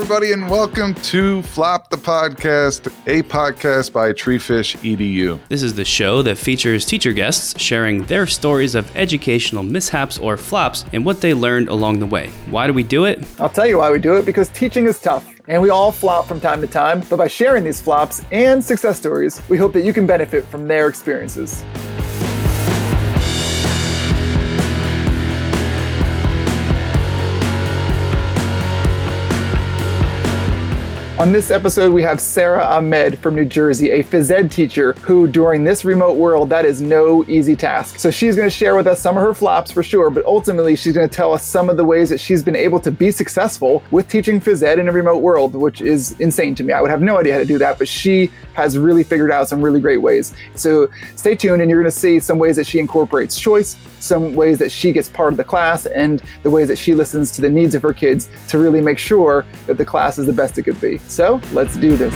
everybody, and welcome to Flop the Podcast, a podcast by Treefish EDU. This is the show that features teacher guests sharing their stories of educational mishaps or flops and what they learned along the way. Why do we do it? I'll tell you why we do it because teaching is tough. And we all flop from time to time, but by sharing these flops and success stories, we hope that you can benefit from their experiences. On this episode, we have Sarah Ahmed from New Jersey, a phys ed teacher who, during this remote world, that is no easy task. So she's going to share with us some of her flops for sure, but ultimately, she's going to tell us some of the ways that she's been able to be successful with teaching phys ed in a remote world, which is insane to me. I would have no idea how to do that, but she has really figured out some really great ways. So stay tuned, and you're going to see some ways that she incorporates choice, some ways that she gets part of the class, and the ways that she listens to the needs of her kids to really make sure that the class is the best it could be. So let's do this.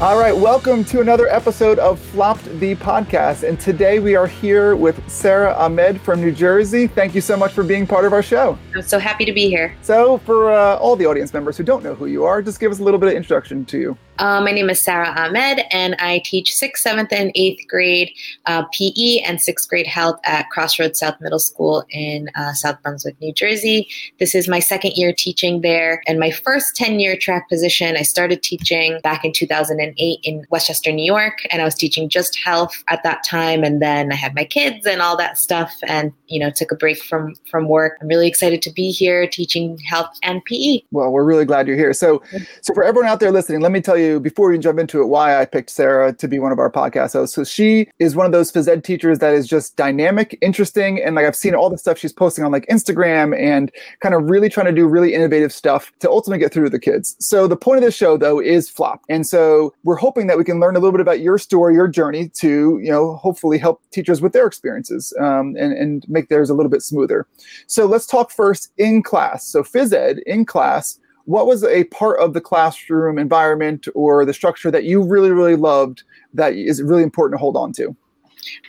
All right, welcome to another episode of Flop the Podcast. And today we are here with Sarah Ahmed from New Jersey. Thank you so much for being part of our show. I'm so happy to be here. So, for uh, all the audience members who don't know who you are, just give us a little bit of introduction to you. Uh, my name is Sarah Ahmed, and I teach sixth, seventh, and eighth grade uh, PE and sixth grade health at Crossroads South Middle School in uh, South Brunswick, New Jersey. This is my second year teaching there, and my first tenure track position. I started teaching back in 2008 in Westchester, New York, and I was teaching just health at that time. And then I had my kids and all that stuff, and you know, took a break from from work. I'm really excited to be here teaching health and PE. Well, we're really glad you're here. So, so for everyone out there listening, let me tell you before we jump into it why I picked Sarah to be one of our podcast hosts. So she is one of those phys ed teachers that is just dynamic, interesting, and like I've seen all the stuff she's posting on like Instagram and kind of really trying to do really innovative stuff to ultimately get through to the kids. So the point of this show though is flop, and so we're hoping that we can learn a little bit about your story, your journey to you know hopefully help teachers with their experiences um, and and make theirs a little bit smoother. So let's talk first in class. So phys ed in class what was a part of the classroom environment or the structure that you really really loved that is really important to hold on to?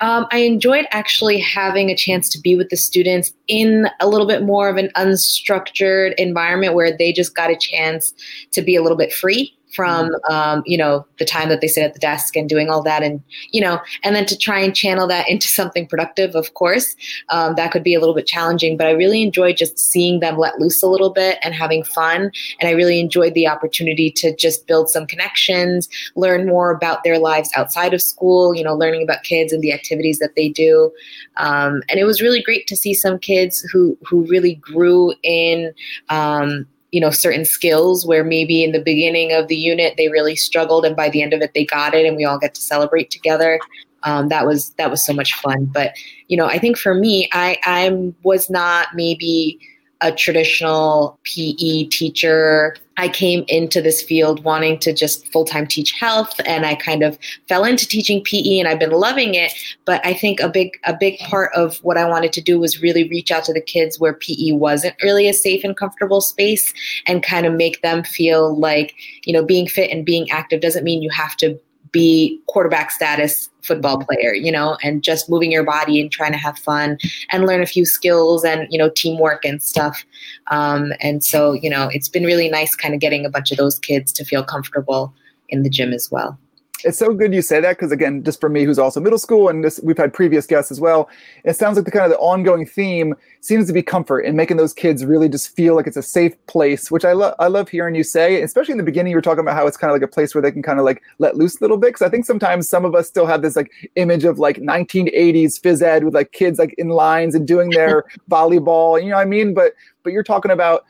Um, I enjoyed actually having a chance to be with the students in a little bit more of an unstructured environment where they just got a chance to be a little bit free from mm-hmm. um, you know the time that they sit at the desk and doing all that and you know and then to try and channel that into something productive of course um, that could be a little bit challenging but i really enjoyed just seeing them let loose a little bit and having fun and i really enjoyed the opportunity to just build some connections learn more about their lives outside of school you know learning about kids and the activities that they do um, and it was really great to see some kids who who really grew in um, you know certain skills where maybe in the beginning of the unit they really struggled and by the end of it they got it and we all get to celebrate together. Um, that was that was so much fun. But you know i think for me i i was not maybe a traditional PE teacher. I came into this field wanting to just full time teach health, and I kind of fell into teaching PE, and I've been loving it. But I think a big a big part of what I wanted to do was really reach out to the kids where PE wasn't really a safe and comfortable space, and kind of make them feel like you know being fit and being active doesn't mean you have to be quarterback status football player, you know, and just moving your body and trying to have fun and learn a few skills and, you know, teamwork and stuff. Um, and so, you know, it's been really nice kind of getting a bunch of those kids to feel comfortable in the gym as well it's so good you say that because again just for me who's also middle school and this we've had previous guests as well it sounds like the kind of the ongoing theme seems to be comfort and making those kids really just feel like it's a safe place which i love i love hearing you say especially in the beginning you were talking about how it's kind of like a place where they can kind of like let loose a little bit because i think sometimes some of us still have this like image of like 1980s phys ed with like kids like in lines and doing their volleyball you know what i mean? But but you're talking about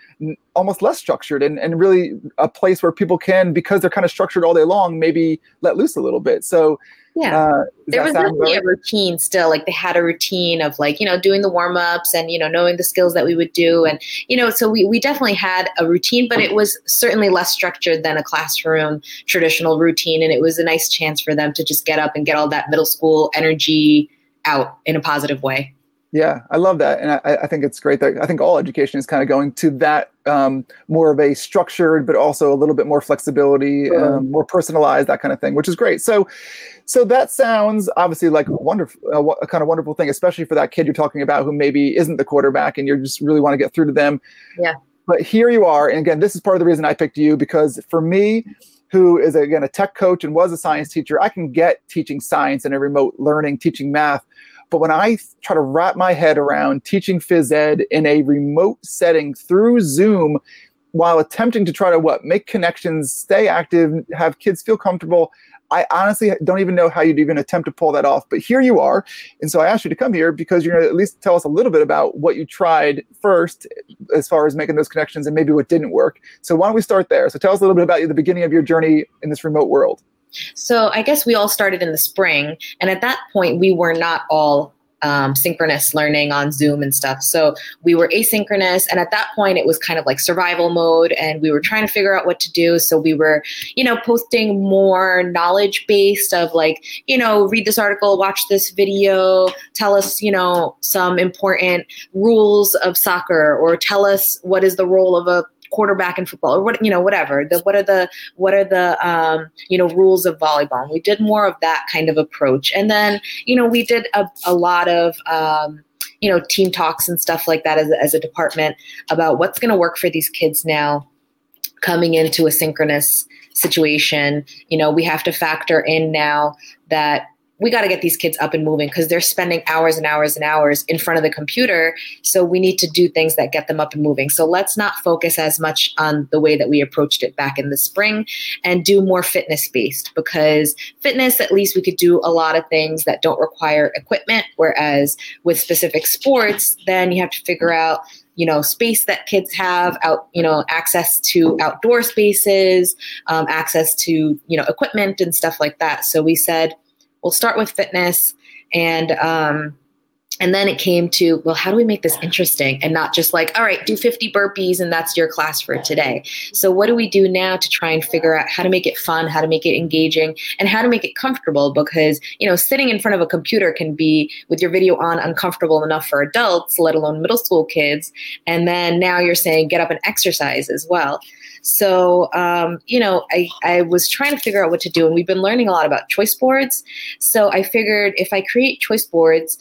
almost less structured and, and really a place where people can because they're kind of structured all day long maybe let loose a little bit. So yeah. uh, there was definitely right? a routine still like they had a routine of like you know doing the warm-ups and you know knowing the skills that we would do. And you know so we, we definitely had a routine but it was certainly less structured than a classroom traditional routine. And it was a nice chance for them to just get up and get all that middle school energy out in a positive way Yeah, I love that, and I, I, think it's great that I think all education is kind of going to that um, more of a structured, but also a little bit more flexibility, um, more personalized, that kind of thing, which is great. So, so that sounds obviously like a wonderful, uh, a kind of wonderful thing, especially for that kid you're talking about who maybe isn't the quarterback, and you just really want to get through to them. Yeah. But here you are, and again, this is part of the reason I picked you because for me, who is again a tech coach and was a science teacher, I can get teaching science and a remote learning, teaching math but when I try to wrap my head around teaching phys ed in a remote setting through Zoom, while attempting to try to what make connections, stay active, have kids feel comfortable, I honestly don't even know how you'd even attempt to pull that off. But here you are, and so I asked you to come here because you're going to at least tell us a little bit about what you tried first, as far as making those connections, and maybe what didn't work. So why don't we start there? So tell us a little bit about the beginning of your journey in this remote world. So I guess we all started in the spring, and at that point, we were not all um, synchronous learning on Zoom and stuff. So we were asynchronous, and at that point, it was kind of like survival mode, and we were trying to figure out what to do. So we were, you know, posting more knowledge based of like, you know, read this article, watch this video, tell us, you know, some important rules of soccer, or tell us what is the role of a quarterback in football or what you know whatever. The what are the what are the um, you know rules of volleyball? And we did more of that kind of approach. And then you know we did a, a lot of um, you know team talks and stuff like that as, as a department about what's going to work for these kids now coming into a synchronous situation. You know we have to factor in now that we got to get these kids up and moving because they're spending hours and hours and hours in front of the computer. So we need to do things that get them up and moving. So let's not focus as much on the way that we approached it back in the spring and do more fitness based because fitness, at least we could do a lot of things that don't require equipment. Whereas with specific sports, then you have to figure out you know space that kids have out you know access to outdoor spaces um, access to you know equipment and stuff like that so we said we'll start with fitness and um, and then it came to well how do we make this interesting? And not just like all right do 50 burpees and that's your class for today. So what do we do now to try and figure out how to make it fun how to make it engaging and how to make it comfortable? Because you know sitting in front of a computer can be with your video on uncomfortable enough for adults let alone middle school kids. And then now you're saying get up and exercise as well. So, um, you know, I, I was trying to figure out what to do, and we've been learning a lot about choice boards. So I figured if I create choice boards,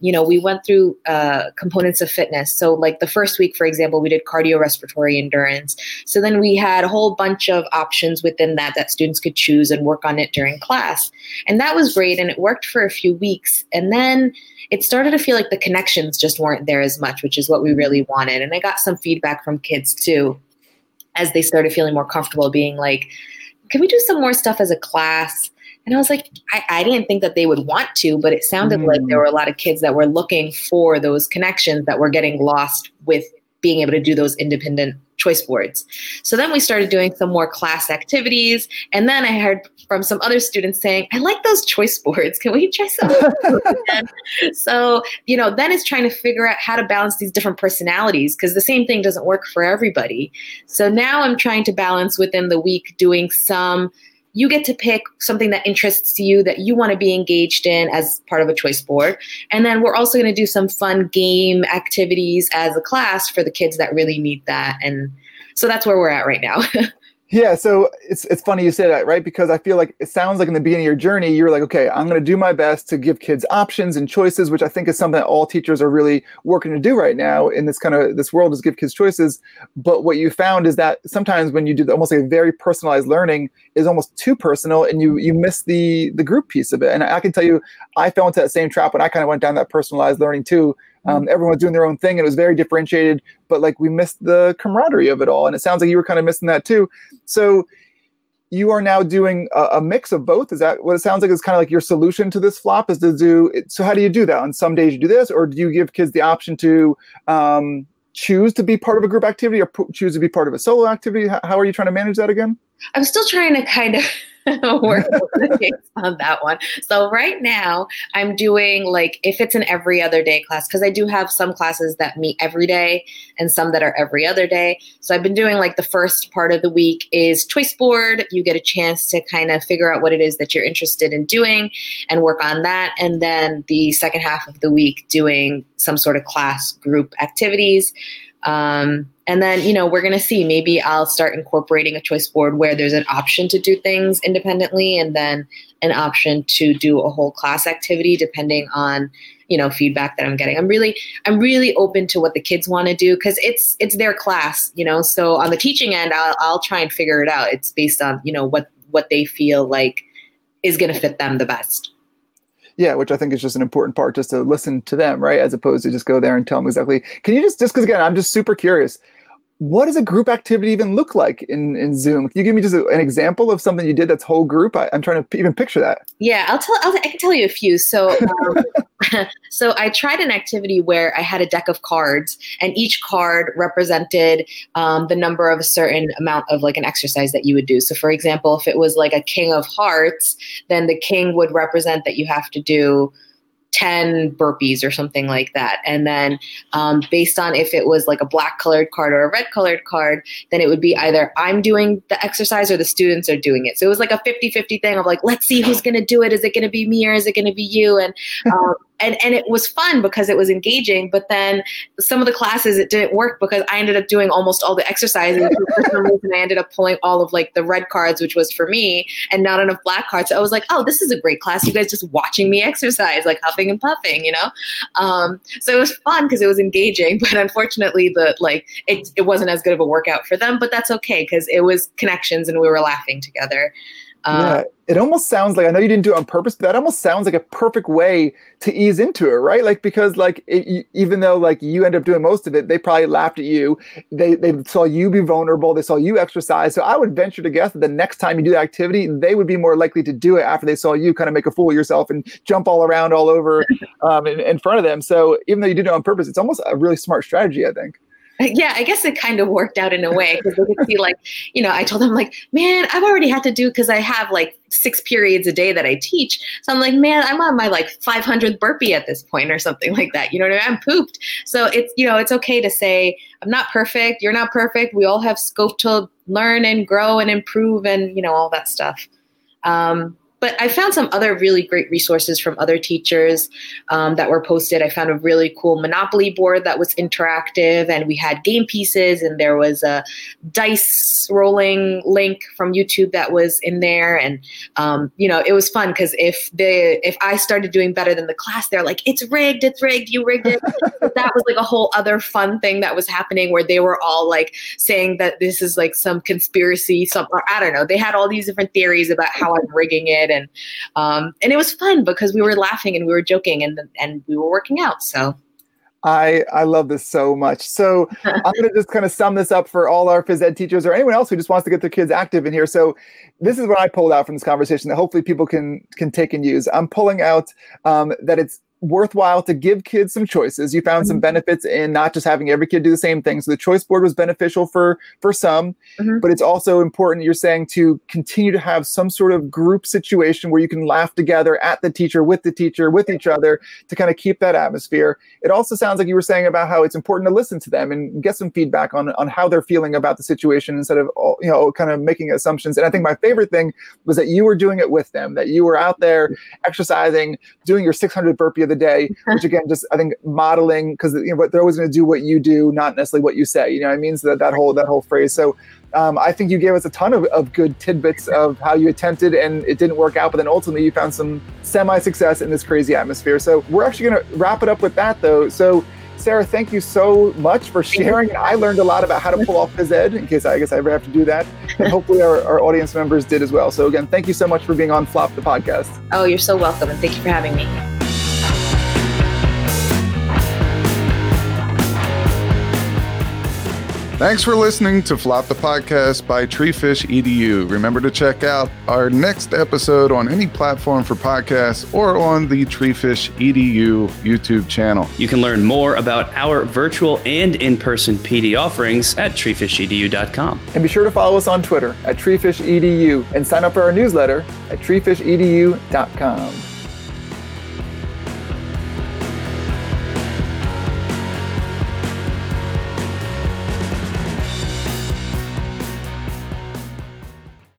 you know, we went through uh, components of fitness. So, like the first week, for example, we did cardiorespiratory endurance. So then we had a whole bunch of options within that that students could choose and work on it during class. And that was great, and it worked for a few weeks. And then it started to feel like the connections just weren't there as much, which is what we really wanted. And I got some feedback from kids too as they started feeling more comfortable being like, can we do some more stuff as a class? And I was like, I, I didn't think that they would want to, but it sounded mm. like there were a lot of kids that were looking for those connections that were getting lost with being able to do those independent choice boards. So then we started doing some more class activities. And then I heard from some other students saying, I like those choice boards. Can we try some? so, you know, then it's trying to figure out how to balance these different personalities because the same thing doesn't work for everybody. So now I'm trying to balance within the week doing some you get to pick something that interests you that you want to be engaged in as part of a choice board. And then we're also going to do some fun game activities as a class for the kids that really need that. And so that's where we're at right now. Yeah, so it's it's funny you say that, right? Because I feel like it sounds like in the beginning of your journey, you're like, okay, I'm going to do my best to give kids options and choices, which I think is something that all teachers are really working to do right now in this kind of this world is give kids choices. But what you found is that sometimes when you do almost like a very personalized learning is almost too personal, and you you miss the the group piece of it. And I can tell you, I fell into that same trap when I kind of went down that personalized learning too. Um, everyone was doing their own thing and it was very differentiated, but like we missed the camaraderie of it all. And it sounds like you were kind of missing that too. So you are now doing a, a mix of both. Is that what it sounds like? Is kind of like your solution to this flop is to do. So how do you do that? On some days you do this, or do you give kids the option to um, choose to be part of a group activity or p- choose to be part of a solo activity? How, how are you trying to manage that again? I'm still trying to kind of We're on that one. So right now I'm doing like if it's an every other day class because I do have some classes that meet every day and some that are every other day. So I've been doing like the first part of the week is choice board. You get a chance to kind of figure out what it is that you're interested in doing and work on that. And then the second half of the week doing some sort of class group activities. Um, and then, you know, we're going to see. Maybe I'll start incorporating a choice board where there's an option to do things independently and then an option to do a whole class activity depending on, you know, feedback that I'm getting. I'm really I'm really open to what the kids want to do cuz it's it's their class, you know. So on the teaching end, I'll I'll try and figure it out. It's based on, you know, what what they feel like is going to fit them the best. Yeah, which I think is just an important part, just to listen to them, right, as opposed to just go there and tell them exactly. Can you just, just because again, I'm just super curious what does a group activity even look like in, in Zoom? Can you give me just a, an example of something you did that's whole group? I, am trying to even picture that. Yeah, I'll tell. I'll, i can tell you a few. So, um, so I tried an activity where I had a deck of cards, and each card represented um, the number of a certain amount of like an exercise that you would do. So, for example, if it was like a King of Hearts, then the King would represent that you have to do 10 burpees or something like that. And then, um, based on if it was like a black colored card or a red colored card, then it would be either I'm doing the exercise or the students are doing it. So it was like a 50 50 thing of like, let's see who's going to do it. Is it going to be me or is it going to be you? And, um, and and it was fun because it was engaging but then some of the classes it didn't work because i ended up doing almost all the exercises. For some reason i ended up pulling all of like the red cards which was for me and not enough black cards. So i was like oh this is a great class. You guys just watching me exercise like huffing and puffing you know? Um, so it was fun because it was engaging but unfortunately the like it, it wasn't as good of a workout for them but that's okay because it was connections and we were laughing together um, yeah, it almost sounds like I know you didn't do it on purpose, but that almost sounds like a perfect way to ease into it, right? Like because like it, even though like you end up doing most of it, they probably laughed at you. They they saw you be vulnerable. They saw you exercise. So I would venture to guess that the next time you do the activity, they would be more likely to do it after they saw you kind of make a fool of yourself and jump all around all over um, in, in front of them. So even though you did it on purpose, it's almost a really smart strategy, I think yeah, I guess it kind of worked out in a way because they could see like, you know, I told them like, man, I've already had to do because I have like six periods a day that I teach. So I'm like, man, I'm on my like 500th burpee at this point or something like that. You know what I mean? I'm pooped. So it's, you know, it's okay to say, I'm not perfect. You're not perfect. We all have scope to learn and grow and improve and, you know, all that stuff. Um, but I found some other really great resources from other teachers um, that were posted. I found a really cool Monopoly board that was interactive, and we had game pieces, and there was a dice rolling link from YouTube that was in there, and um, you know it was fun because if the if I started doing better than the class, they're like, "It's rigged, it's rigged, you rigged it." that was like a whole other fun thing that was happening where they were all like saying that this is like some conspiracy, some or I don't know. They had all these different theories about how I'm rigging it and um, and it was fun because we were laughing and we were joking and and we were working out. So. I, I love this so much. So I'm going to just kind of sum this up for all our phys ed teachers or anyone else who just wants to get their kids active in here. So this is what I pulled out from this conversation that hopefully people can can take and use. I'm pulling out um, that it's worthwhile to give kids some choices. You found some mm-hmm. benefits in not just having every kid do the same thing. So the choice board was beneficial for for some, mm-hmm. but it's also important you're saying to continue to have some sort of group situation where you can laugh together at the teacher with the teacher with each other to kind of keep that atmosphere. It also sounds like you were saying about how it's important to listen to them and get some feedback on on how they're feeling about the situation instead of you know kind of making assumptions. And I think my favorite thing was that you were doing it with them, that you were out there exercising, doing your 600 burpee the day, which again, just I think modeling because you know they're always going to do what you do, not necessarily what you say. You know, what I mean, so that that whole that whole phrase. So um, I think you gave us a ton of, of good tidbits of how you attempted and it didn't work out, but then ultimately you found some semi success in this crazy atmosphere. So we're actually going to wrap it up with that though. So Sarah, thank you so much for sharing. I learned a lot about how to pull off phys ed in case I guess I ever have to do that. And hopefully our, our audience members did as well. So again, thank you so much for being on Flop the podcast. Oh, you're so welcome. And thank you for having me. Thanks for listening to Flop the Podcast by Treefish EDU. Remember to check out our next episode on any platform for podcasts or on the Treefish EDU YouTube channel. You can learn more about our virtual and in person PD offerings at treefishedu.com. And be sure to follow us on Twitter at treefishedu and sign up for our newsletter at treefishedu.com.